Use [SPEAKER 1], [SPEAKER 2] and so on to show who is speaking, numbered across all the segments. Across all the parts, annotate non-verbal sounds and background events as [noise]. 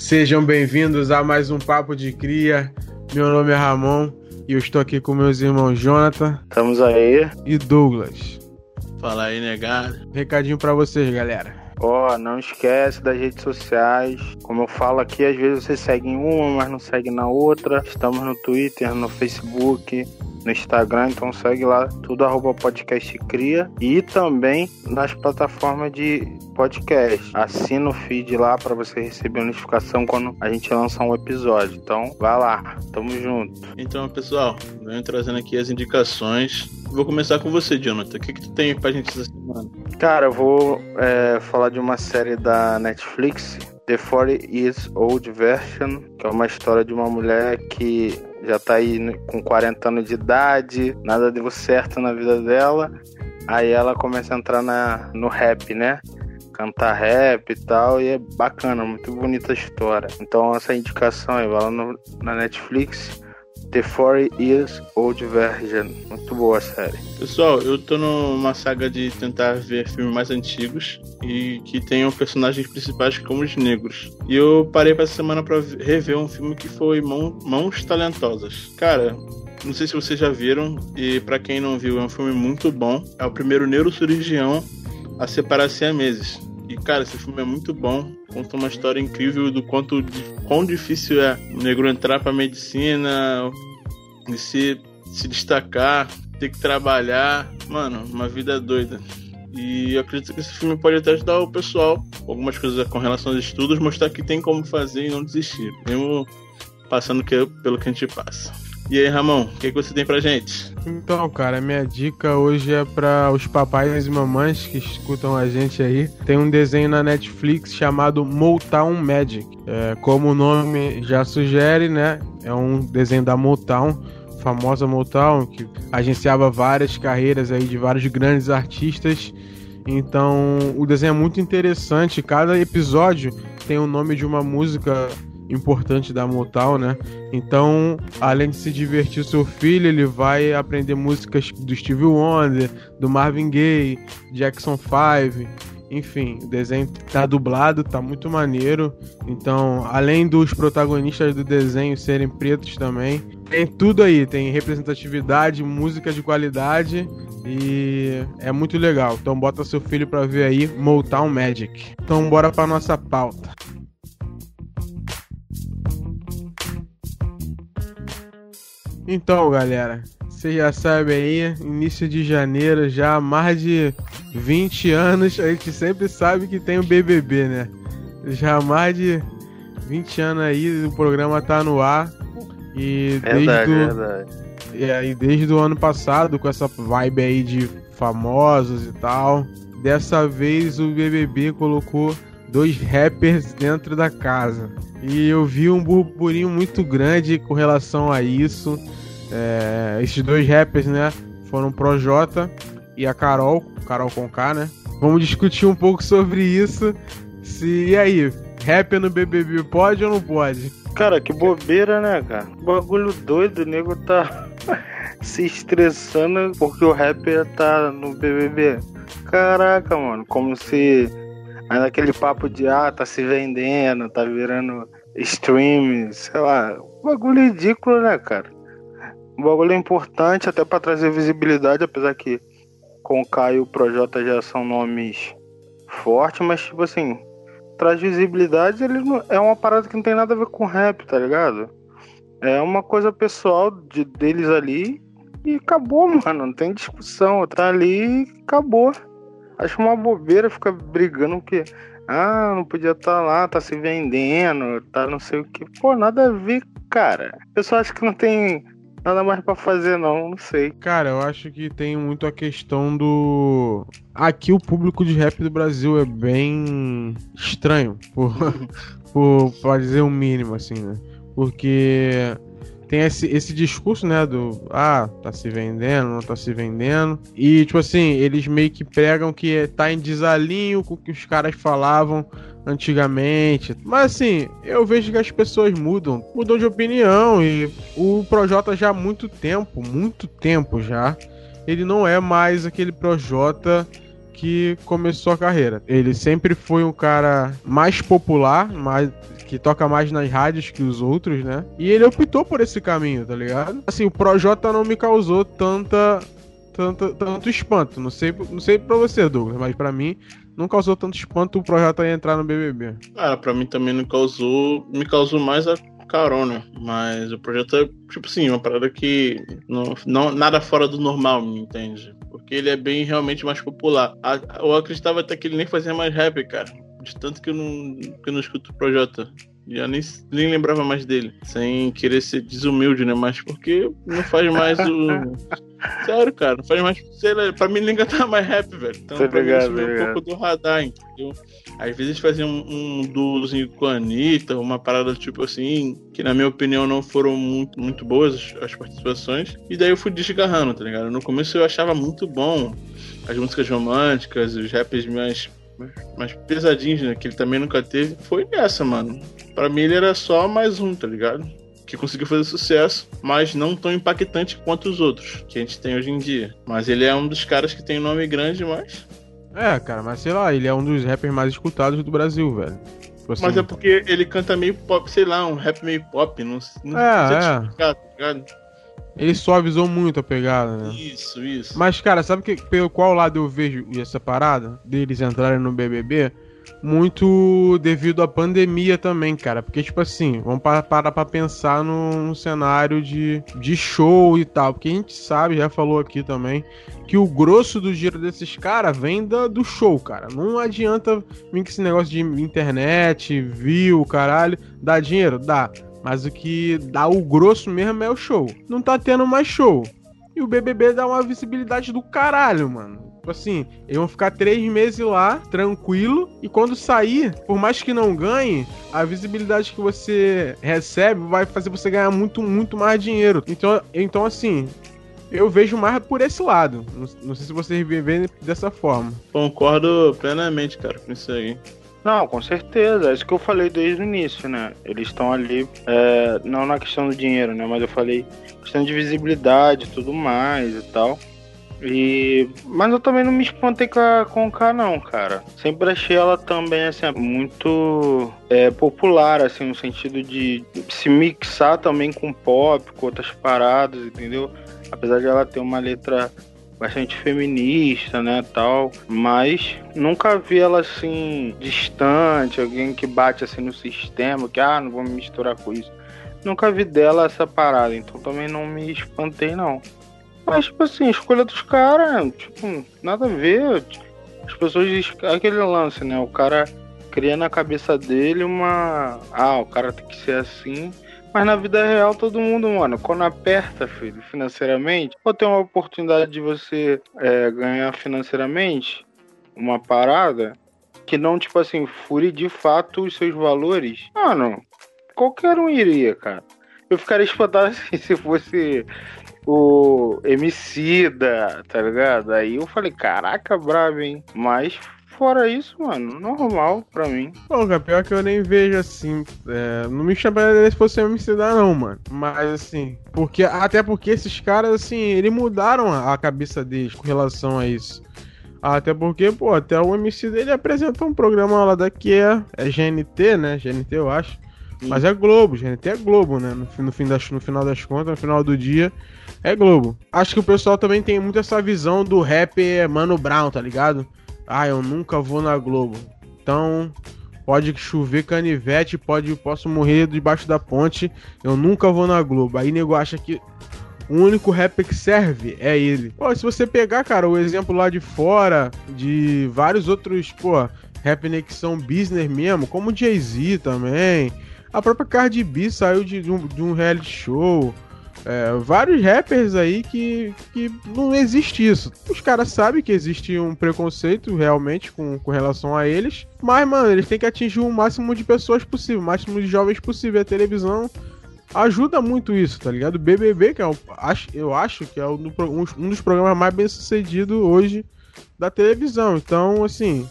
[SPEAKER 1] Sejam bem-vindos a mais um Papo de Cria. Meu nome é Ramon e eu estou aqui com meus irmãos Jonathan.
[SPEAKER 2] Estamos aí.
[SPEAKER 1] E Douglas.
[SPEAKER 3] Fala aí, negado.
[SPEAKER 1] Recadinho para vocês, galera.
[SPEAKER 2] Ó, oh, não esquece das redes sociais. Como eu falo aqui, às vezes você segue em uma, mas não segue na outra. Estamos no Twitter, no Facebook, no Instagram, então segue lá, tudo arroba podcast cria. E também nas plataformas de podcast. Assina o feed lá para você receber a notificação quando a gente lançar um episódio. Então, vai lá, tamo junto.
[SPEAKER 3] Então, pessoal, venho trazendo aqui as indicações. Vou começar com você, Jonathan. O que, que tu tem pra gente essa semana?
[SPEAKER 2] Cara, eu vou é, falar de uma série da Netflix, The 40 Years Old Version, que é uma história de uma mulher que já tá aí com 40 anos de idade, nada deu certo na vida dela. Aí ela começa a entrar na, no rap, né? Cantar rap e tal, e é bacana, muito bonita a história. Então essa indicação aí, vai lá no, na Netflix. The 40 Years Old Version. Muito boa a série.
[SPEAKER 3] Pessoal, eu tô numa saga de tentar ver filmes mais antigos e que tenham personagens principais como os negros. E eu parei pra essa semana pra rever um filme que foi Mãos Talentosas. Cara, não sei se vocês já viram, e para quem não viu, é um filme muito bom. É o primeiro neurocirurgião a separar siameses. E, cara, esse filme é muito bom. Conta uma história incrível do quanto quão difícil é o negro entrar pra medicina e se, se destacar, ter que trabalhar. Mano, uma vida doida. E eu acredito que esse filme pode até ajudar o pessoal algumas coisas com relação aos estudos, mostrar que tem como fazer e não desistir, mesmo passando que, pelo que a gente passa. E aí, Ramon, o que, que você tem pra gente?
[SPEAKER 1] Então, cara, minha dica hoje é para os papais e mamães que escutam a gente aí. Tem um desenho na Netflix chamado Motown Magic. É, como o nome já sugere, né? É um desenho da Motown, famosa Motown, que agenciava várias carreiras aí de vários grandes artistas. Então, o desenho é muito interessante. Cada episódio tem o nome de uma música importante da Motown, né? Então, além de se divertir seu filho, ele vai aprender músicas do Stevie Wonder, do Marvin Gaye, Jackson 5, enfim, o desenho tá dublado, tá muito maneiro. Então, além dos protagonistas do desenho serem pretos também, tem tudo aí, tem representatividade, música de qualidade e é muito legal. Então bota seu filho para ver aí Motown Magic. Então bora para nossa pauta. Então, galera, você já sabe aí, início de janeiro, já há mais de 20 anos, a gente sempre sabe que tem o BBB, né? Já há mais de 20 anos aí o programa tá no ar. E
[SPEAKER 2] verdade,
[SPEAKER 1] desde,
[SPEAKER 2] o, verdade.
[SPEAKER 1] É, e desde o ano passado, com essa vibe aí de famosos e tal, dessa vez o BBB colocou dois rappers dentro da casa. E eu vi um burburinho muito grande com relação a isso. É, esses dois rappers, né? Foram o Projota e a Carol, Carol Conká, né? Vamos discutir um pouco sobre isso. Se, e aí, rap no BBB pode ou não pode?
[SPEAKER 2] Cara, que bobeira, né, cara? Bagulho doido, o nego tá [laughs] se estressando porque o rapper tá no BBB. Caraca, mano, como se aí naquele papo de ah, tá se vendendo, tá virando stream, sei lá, bagulho ridículo, né, cara? O bagulho é importante até para trazer visibilidade, apesar que com o Caio e o Projota já são nomes fortes, mas tipo assim, traz visibilidade, ele não, é uma parada que não tem nada a ver com rap, tá ligado? É uma coisa pessoal de, deles ali e acabou, [laughs] mano. Não tem discussão. Tá ali e acabou. Acho uma bobeira ficar brigando porque. Ah, não podia estar tá lá, tá se vendendo, tá não sei o que. Pô, nada a ver, cara. O pessoal acha que não tem nada mais para fazer, não, não sei.
[SPEAKER 1] Cara, eu acho que tem muito a questão do. Aqui o público de rap do Brasil é bem estranho, por, [laughs] por, pode dizer o mínimo, assim, né? Porque tem esse, esse discurso, né, do ah, tá se vendendo, não tá se vendendo. E, tipo assim, eles meio que pregam que tá em desalinho com o que os caras falavam antigamente. Mas assim, eu vejo que as pessoas mudam, mudam de opinião e o Projota já há muito tempo, muito tempo já, ele não é mais aquele Projota que começou a carreira. Ele sempre foi um cara mais popular, mais que toca mais nas rádios que os outros, né? E ele optou por esse caminho, tá ligado? Assim, o Projota não me causou tanta tanto, tanto espanto. Não sei, não sei pra você, Douglas, mas para mim não causou tanto espanto o Projota entrar no BBB.
[SPEAKER 3] Cara, pra mim também não causou. Me causou mais a carona. Mas o projeto é, tipo assim, uma parada que. Não, não, nada fora do normal, me entende? Porque ele é bem realmente mais popular. Eu acreditava até que ele nem fazia mais rap, cara. De tanto que eu não, que eu não escuto o Projota. Já nem, nem lembrava mais dele. Sem querer ser desumilde, né? Mas porque não faz mais o. [laughs] Sério, cara, não faz mais. Sei lá, pra mim ninguém tá mais rap, velho. Então, tá pra ligado, mim, um pouco do radar, entendeu? Às vezes faziam um, um duozinho com a Anitta, uma parada tipo assim, que na minha opinião não foram muito, muito boas as participações. E daí eu fui desgarrando, tá ligado? No começo eu achava muito bom as músicas românticas, os raps mais mais pesadinhos, né? Que ele também nunca teve. Foi nessa, mano. Pra mim ele era só mais um, tá ligado? Que conseguiu fazer sucesso, mas não tão impactante quanto os outros que a gente tem hoje em dia. Mas ele é um dos caras que tem um nome grande, mas.
[SPEAKER 1] É, cara, mas sei lá, ele é um dos rappers mais escutados do Brasil, velho.
[SPEAKER 3] Tipo assim... Mas é porque ele canta meio pop, sei lá, um rap meio pop, não, não
[SPEAKER 1] é, é. explicar, tá ligado? Ele suavizou muito a pegada, né?
[SPEAKER 3] Isso, isso.
[SPEAKER 1] Mas, cara, sabe que, pelo qual lado eu vejo essa parada? Deles entrarem no BBB? Muito devido à pandemia também, cara. Porque, tipo assim, vamos parar pra pensar num cenário de, de show e tal. Porque a gente sabe, já falou aqui também, que o grosso do giro desses caras vem da, do show, cara. Não adianta vir com esse negócio de internet, view, caralho. Dá dinheiro? Dá. Mas o que dá o grosso mesmo é o show. Não tá tendo mais show. E o BBB dá uma visibilidade do caralho, mano. Tipo assim, eles vão ficar três meses lá, tranquilo, e quando sair, por mais que não ganhe, a visibilidade que você recebe vai fazer você ganhar muito, muito mais dinheiro. Então, então assim, eu vejo mais por esse lado. Não, sei se vocês vivem dessa forma.
[SPEAKER 3] Concordo plenamente, cara, com isso aí.
[SPEAKER 2] Não, com certeza. É isso que eu falei desde o início, né? Eles estão ali, é, não na questão do dinheiro, né? Mas eu falei questão de visibilidade e tudo mais e tal. E... Mas eu também não me espantei com a, com o K, não, cara. Sempre achei ela também, assim, muito é, popular, assim, no sentido de se mixar também com pop, com outras paradas, entendeu? Apesar de ela ter uma letra bastante feminista, né, tal, mas nunca vi ela assim distante, alguém que bate assim no sistema, que ah, não vou me misturar com isso. Nunca vi dela essa parada, então também não me espantei não. Mas tipo assim, escolha dos caras, tipo, nada a ver. As pessoas aquele lance, né? O cara cria na cabeça dele uma, ah, o cara tem que ser assim mas na vida real, todo mundo, mano, quando aperta, filho, financeiramente, ou tem uma oportunidade de você é, ganhar financeiramente uma parada que não, tipo assim, fure de fato os seus valores, mano, qualquer um iria, cara. Eu ficaria espantado [laughs] assim, se fosse o Emicida, tá ligado? Aí eu falei, caraca, bravo, hein? Mas fora isso, mano, normal pra mim.
[SPEAKER 1] Bom, cara, pior que eu nem vejo assim. É, não me chama se fosse MC da, não, mano. Mas assim, porque até porque esses caras, assim, eles mudaram a cabeça deles com relação a isso. Até porque, pô, até o MC dele apresenta um programa lá daqui, é, é GNT, né? GNT, eu acho. Sim. Mas é Globo, GNT é Globo, né? No, no, fim das, no final das contas, no final do dia, é Globo. Acho que o pessoal também tem muito essa visão do rap Mano Brown, tá ligado? Ah, eu nunca vou na Globo. Então, pode chover canivete, pode posso morrer debaixo da ponte, eu nunca vou na Globo. Aí nego acha que o único rapper que serve é ele. Pô, se você pegar, cara, o exemplo lá de fora, de vários outros, pô, rappers que são business mesmo, como Jay-Z também. A própria Cardi B saiu de, de, um, de um reality show. É, vários rappers aí que, que não existe isso. Os caras sabem que existe um preconceito realmente com, com relação a eles. Mas, mano, eles têm que atingir o máximo de pessoas possível, o máximo de jovens possível. A televisão ajuda muito isso, tá ligado? BBB, que é o, eu acho que é um, dos programas mais bem sucedidos hoje da televisão. Então, assim,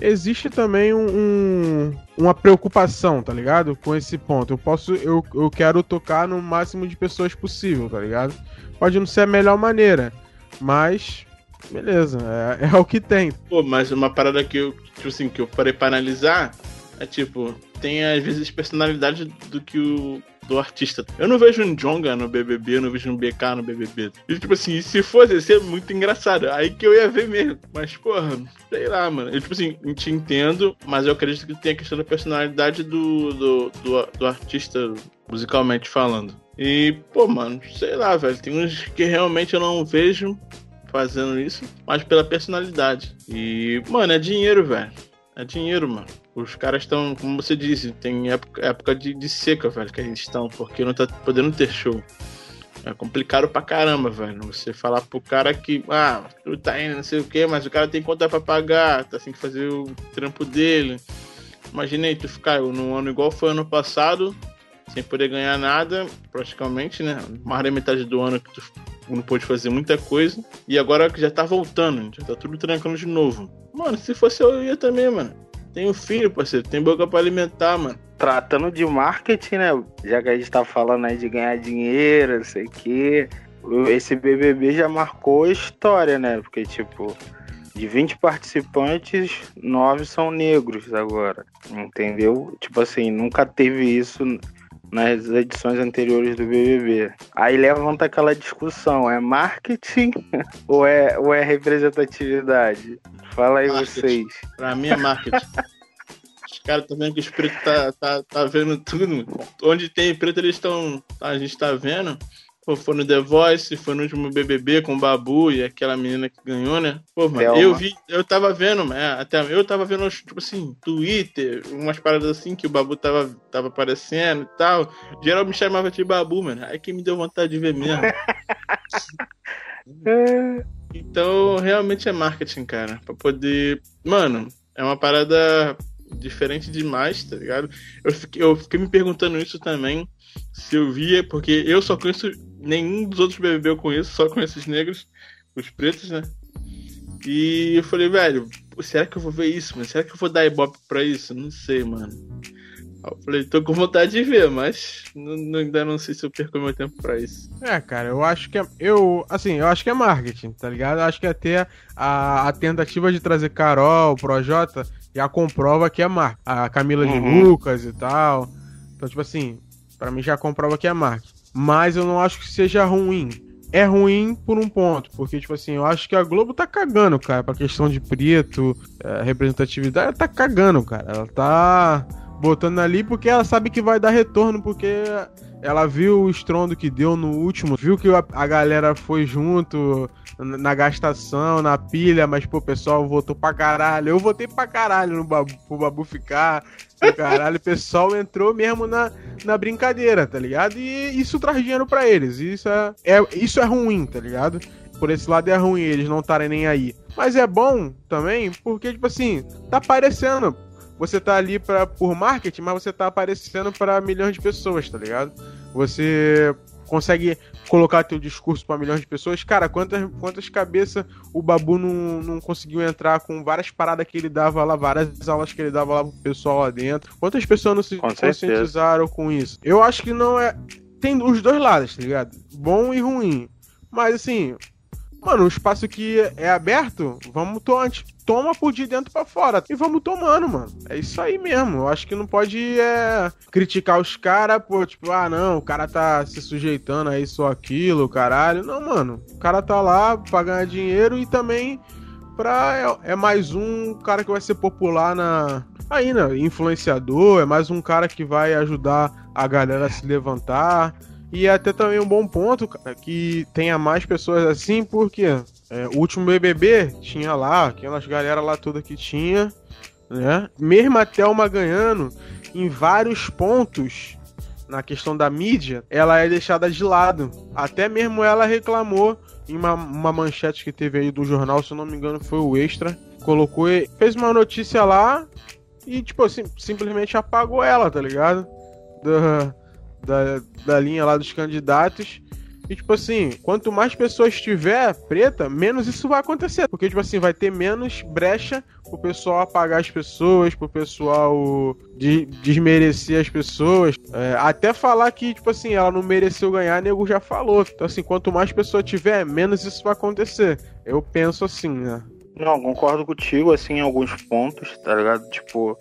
[SPEAKER 1] existe também um, uma preocupação, tá ligado? Com esse ponto. Eu posso, eu, eu quero tocar no máximo de pessoas possível, tá ligado? Pode não ser a melhor maneira, mas beleza, é, [laughs] é o que tem.
[SPEAKER 3] Pô, mas uma parada que eu, tipo assim, que eu parei para analisar É tipo, tem às vezes personalidade do que o do artista. Eu não vejo um Jonga no BBB, eu não vejo um BK no BBB. E, tipo assim, se fosse, ia ser muito engraçado. Aí que eu ia ver mesmo. Mas, porra, sei lá, mano. Eu, tipo assim, te entendo, mas eu acredito que tem a questão da personalidade do, do, do, do artista, musicalmente falando. E, pô, mano, sei lá, velho. Tem uns que realmente eu não vejo fazendo isso, mas pela personalidade. E, mano, é dinheiro, velho. É dinheiro, mano. Os caras estão, como você disse, tem época, época de, de, seca, velho, que eles estão, porque não tá podendo ter show. É complicado pra caramba, velho. Você falar pro cara que, ah, tu tá indo, não sei o que, mas o cara tem conta pra pagar, tá assim que fazer o trampo dele. Imagina aí, tu ficar num ano igual foi ano passado, sem poder ganhar nada, praticamente, né? Mais da metade do ano que tu não pôde fazer muita coisa. E agora que já tá voltando, já tá tudo trancando de novo. Mano, se fosse eu, eu ia também, mano. Tenho filho, parceiro, tem boca para alimentar, mano.
[SPEAKER 2] Tratando de marketing, né? Já que a gente tá falando aí de ganhar dinheiro, não sei o quê. Esse BBB já marcou história, né? Porque, tipo, de 20 participantes, 9 são negros agora. Entendeu? Tipo assim, nunca teve isso nas edições anteriores do BBB. Aí levanta aquela discussão: é marketing [laughs] ou é, ou é representatividade? Fala aí marketing. vocês.
[SPEAKER 3] Pra mim é marketing. [laughs] Os caras estão vendo que os pretos tá, tá, tá vendo tudo. Onde tem preto, eles estão. A gente tá vendo. Pô, foi no The Voice, foi no último BBB com o Babu e aquela menina que ganhou, né? Pô, mano, eu vi, eu tava vendo, né? Até eu tava vendo, tipo assim, Twitter, umas paradas assim que o Babu tava, tava aparecendo e tal. Geral me chamava de Babu, mano. Aí que me deu vontade de ver mesmo. [laughs] então, realmente é marketing, cara. Pra poder. Mano, é uma parada diferente demais, tá ligado? Eu fiquei, eu fiquei me perguntando isso também se eu via, porque eu só conheço nenhum dos outros BBB eu conheço, só conheço os negros, os pretos, né? E eu falei, velho, será que eu vou ver isso, mano? Será que eu vou dar ibope pra isso? Não sei, mano. Eu falei, tô com vontade de ver, mas não, ainda não sei se eu perco meu tempo pra isso.
[SPEAKER 1] É, cara, eu acho que é. Eu, assim, eu acho que é marketing, tá ligado? Eu acho que até a, a tentativa de trazer Carol, Projota, já comprova que é marketing. A Camila uhum. de Lucas e tal. Então, tipo assim, para mim já comprova que é marketing. Mas eu não acho que seja ruim. É ruim por um ponto, porque, tipo assim, eu acho que a Globo tá cagando, cara, pra questão de preto, é, representatividade, ela tá cagando, cara. Ela tá botando ali porque ela sabe que vai dar retorno, porque ela viu o estrondo que deu no último, viu que a, a galera foi junto na gastação, na pilha, mas pô, o pessoal votou pra caralho. Eu votei pra caralho no babu, pro Babu ficar. Caralho, o pessoal entrou mesmo na, na brincadeira, tá ligado? E isso traz dinheiro pra eles. Isso é, é, isso é ruim, tá ligado? Por esse lado é ruim eles não estarem nem aí. Mas é bom também porque, tipo assim, tá aparecendo você tá ali pra, por marketing, mas você tá aparecendo para milhões de pessoas, tá ligado? Você consegue colocar teu discurso para milhões de pessoas. Cara, quantas, quantas cabeças o Babu não, não conseguiu entrar com várias paradas que ele dava lá, várias aulas que ele dava lá pro pessoal lá dentro? Quantas pessoas não se com conscientizaram com isso? Eu acho que não é. Tem os dois lados, tá ligado? Bom e ruim. Mas assim, Mano, o espaço que é aberto, vamos to antes, toma por de dentro para fora e vamos tomando, mano. É isso aí mesmo. Eu acho que não pode é, criticar os caras, pô, tipo, ah, não, o cara tá se sujeitando a isso ou aquilo, caralho. Não, mano. O cara tá lá pra ganhar dinheiro e também pra. É, é mais um cara que vai ser popular na. Aí, né? Influenciador, é mais um cara que vai ajudar a galera a se levantar. E até também um bom ponto, cara, que tenha mais pessoas assim, porque é, o último BBB tinha lá, aquelas galera lá toda que tinha, né? Mesmo a Thelma ganhando, em vários pontos, na questão da mídia, ela é deixada de lado. Até mesmo ela reclamou em uma, uma manchete que teve aí do jornal, se eu não me engano foi o Extra, colocou, fez uma notícia lá e, tipo assim, simplesmente apagou ela, tá ligado? Da, da, da linha lá dos candidatos. E, tipo assim, quanto mais pessoas tiver preta, menos isso vai acontecer. Porque, tipo assim, vai ter menos brecha pro pessoal apagar as pessoas, pro pessoal de, desmerecer as pessoas. É, até falar que, tipo assim, ela não mereceu ganhar, nego já falou. Então, assim, quanto mais pessoa tiver, menos isso vai acontecer. Eu penso assim, né?
[SPEAKER 2] Não, concordo contigo, assim, em alguns pontos, tá ligado? Tipo,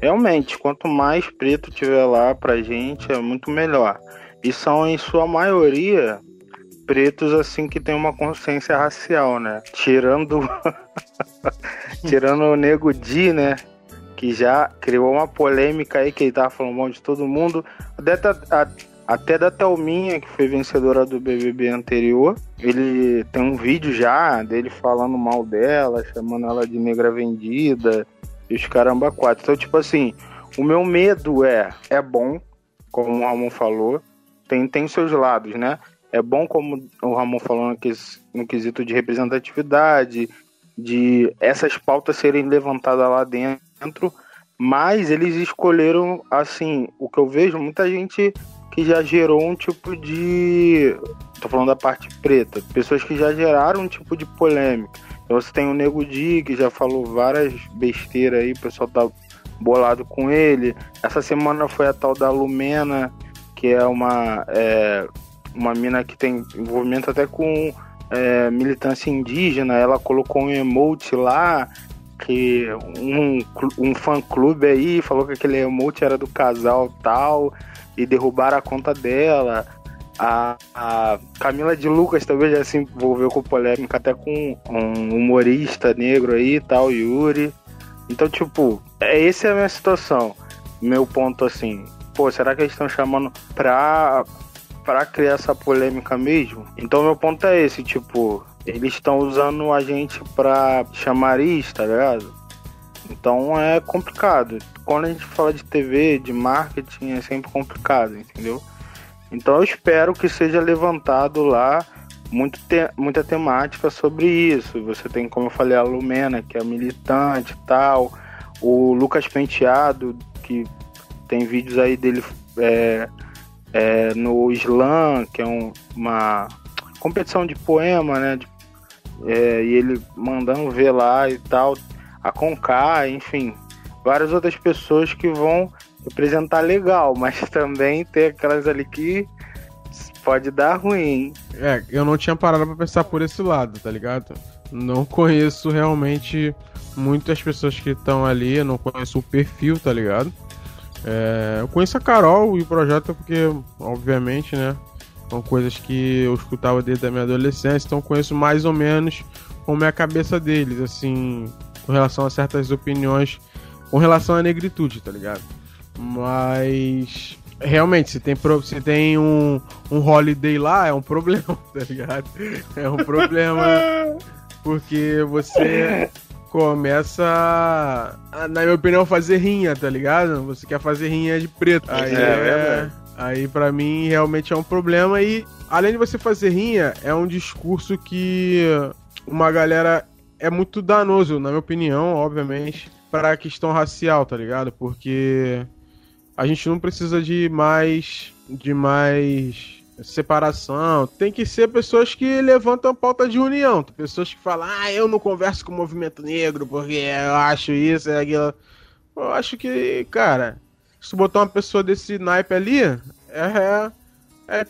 [SPEAKER 2] realmente, quanto mais preto tiver lá pra gente, é muito melhor. E são, em sua maioria, pretos assim que tem uma consciência racial, né? Tirando [laughs] tirando o Nego Di, né? Que já criou uma polêmica aí que ele tava falando mal de todo mundo. Até, até da Thelminha, que foi vencedora do BBB anterior. Ele tem um vídeo já dele falando mal dela, chamando ela de negra vendida e os caramba quatro. Então, tipo assim, o meu medo é, é bom, como o Ramon falou, tem, tem seus lados, né? É bom, como o Ramon falou no, quesito de representatividade, de essas pautas serem levantadas lá dentro, mas eles escolheram, assim, o que eu vejo, muita gente que já gerou um tipo de. Tô falando da parte preta, pessoas que já geraram um tipo de polêmica. Então você tem o Nego Di, que já falou várias besteiras aí, o pessoal tá bolado com ele. Essa semana foi a tal da Lumena, que é uma, é, uma mina que tem envolvimento até com é, militância indígena. Ela colocou um emote lá, que um, um fã clube aí falou que aquele emote era do casal tal, e derrubaram a conta dela. A, a, Camila de Lucas também já se envolveu com polêmica, até com um humorista negro aí tal, Yuri. Então, tipo, é, essa é a minha situação. Meu ponto assim, pô, será que eles estão chamando pra, pra criar essa polêmica mesmo? Então, meu ponto é esse, tipo, eles estão usando a gente pra chamar isso, tá ligado? Então é complicado. Quando a gente fala de TV, de marketing, é sempre complicado, entendeu? Então eu espero que seja levantado lá muito te muita temática sobre isso. Você tem, como eu falei, a Lumena, que é militante e tal, o Lucas Penteado, que tem vídeos aí dele é, é, no Slam, que é um, uma competição de poema, né? De, é, e ele mandando ver lá e tal, a Conká, enfim, várias outras pessoas que vão representar legal, [laughs] mas também tem aquelas ali que pode dar ruim.
[SPEAKER 1] É, eu não tinha parado pra pensar por esse lado, tá ligado? Não conheço realmente muitas pessoas que estão ali, eu não conheço o perfil, tá ligado? É, eu conheço a Carol e o projeto porque, obviamente, né? São coisas que eu escutava desde a minha adolescência, então conheço mais ou menos como é a cabeça deles, assim, com relação a certas opiniões com relação à negritude, tá ligado? Mas realmente, se tem, pro, se tem um, um holiday lá, é um problema, [laughs] tá ligado? É um problema [laughs] porque você começa a, na minha opinião, fazer rinha, tá ligado? Você quer fazer rinha de preto. Aí, é, é, aí para mim realmente é um problema e além de você fazer rinha, é um discurso que uma galera é muito danoso, na minha opinião, obviamente, para a questão racial, tá ligado? Porque a gente não precisa de mais de mais separação. Tem que ser pessoas que levantam pauta de união. Pessoas que falam, ah, eu não converso com o movimento negro porque eu acho isso e aquilo. Eu acho que, cara, se botar uma pessoa desse naipe ali, é. é, é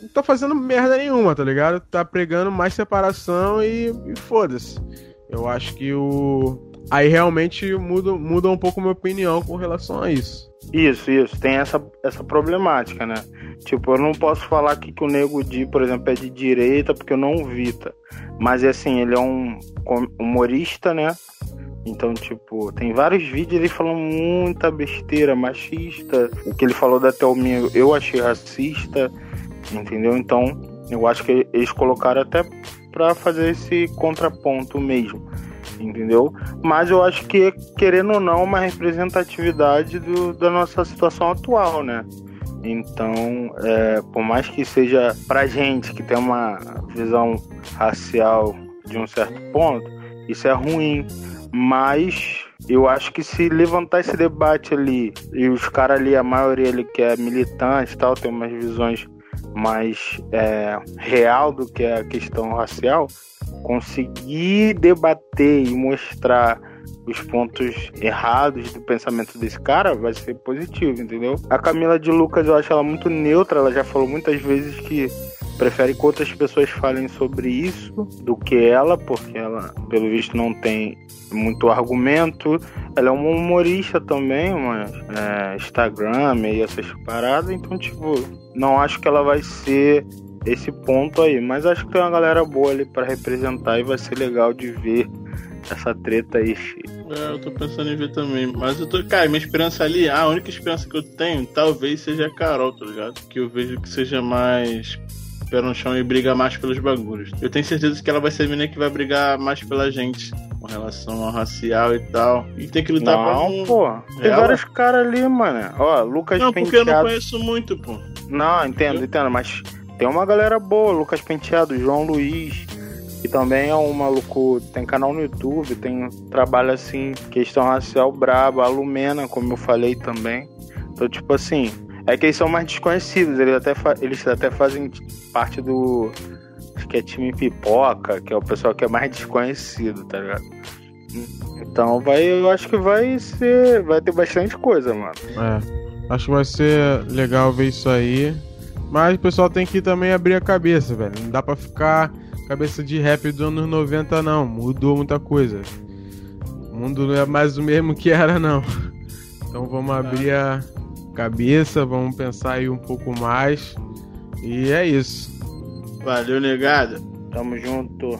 [SPEAKER 1] não tá fazendo merda nenhuma, tá ligado? Tá pregando mais separação e, e foda-se. Eu acho que o. Aí realmente muda, muda um pouco minha opinião com relação a isso.
[SPEAKER 2] Isso, isso. Tem essa, essa problemática, né? Tipo, eu não posso falar aqui que o Nego Di, por exemplo, é de direita, porque eu não vi, tá? Mas, assim, ele é um humorista, né? Então, tipo, tem vários vídeos ele falando muita besteira, machista. O que ele falou da Thelminha eu achei racista entendeu? Então, eu acho que eles colocaram até para fazer esse contraponto mesmo, entendeu? Mas eu acho que, querendo ou não, uma representatividade do, da nossa situação atual, né? Então, é, por mais que seja pra gente que tem uma visão racial de um certo ponto, isso é ruim. Mas eu acho que se levantar esse debate ali, e os caras ali, a maioria ali que é militante tal, tem umas visões mais é, real do que a questão racial, conseguir debater e mostrar os pontos errados do pensamento desse cara vai ser positivo, entendeu? A Camila de Lucas, eu acho ela muito neutra, ela já falou muitas vezes que prefere que outras pessoas falem sobre isso do que ela, porque ela, pelo visto, não tem muito argumento. Ela é uma humorista também, mas é, Instagram e essas paradas, então, tipo, não acho que ela vai ser esse ponto aí. Mas acho que tem uma galera boa ali para representar e vai ser legal de ver essa treta aí.
[SPEAKER 3] É, eu tô pensando em ver também. Mas eu tô. Cara, minha esperança ali, a única esperança que eu tenho, talvez seja a Carol, tá ligado? Que eu vejo que seja mais pé no chão e briga mais pelos bagulhos. Eu tenho certeza que ela vai ser a menina que vai brigar mais pela gente. Com relação ao racial e tal. E tem que lutar
[SPEAKER 2] não,
[SPEAKER 3] pra um...
[SPEAKER 2] pô. Tem
[SPEAKER 3] Ela?
[SPEAKER 2] vários caras ali, mano. Ó, Lucas
[SPEAKER 3] Não, porque eu
[SPEAKER 2] Penteado.
[SPEAKER 3] não conheço muito, pô.
[SPEAKER 2] Não, entendo, entendo, mas tem uma galera boa, Lucas Penteado, João Luiz, que também é um maluco, tem canal no YouTube, tem um trabalho assim, questão racial braba, a Lumena, como eu falei também. Então, tipo assim, é que eles são mais desconhecidos, eles até, eles até fazem parte do. Acho que é time pipoca, que é o pessoal que é mais desconhecido, tá ligado? Então vai, eu acho que vai ser. Vai ter bastante coisa, mano.
[SPEAKER 1] É. Acho que vai ser legal ver isso aí. Mas o pessoal tem que também abrir a cabeça, velho. Não dá pra ficar cabeça de rap dos anos 90, não. Mudou muita coisa. O mundo não é mais o mesmo que era, não. Então vamos abrir a cabeça, vamos pensar aí um pouco mais. E é isso.
[SPEAKER 3] Valeu, negada.
[SPEAKER 2] Tamo junto.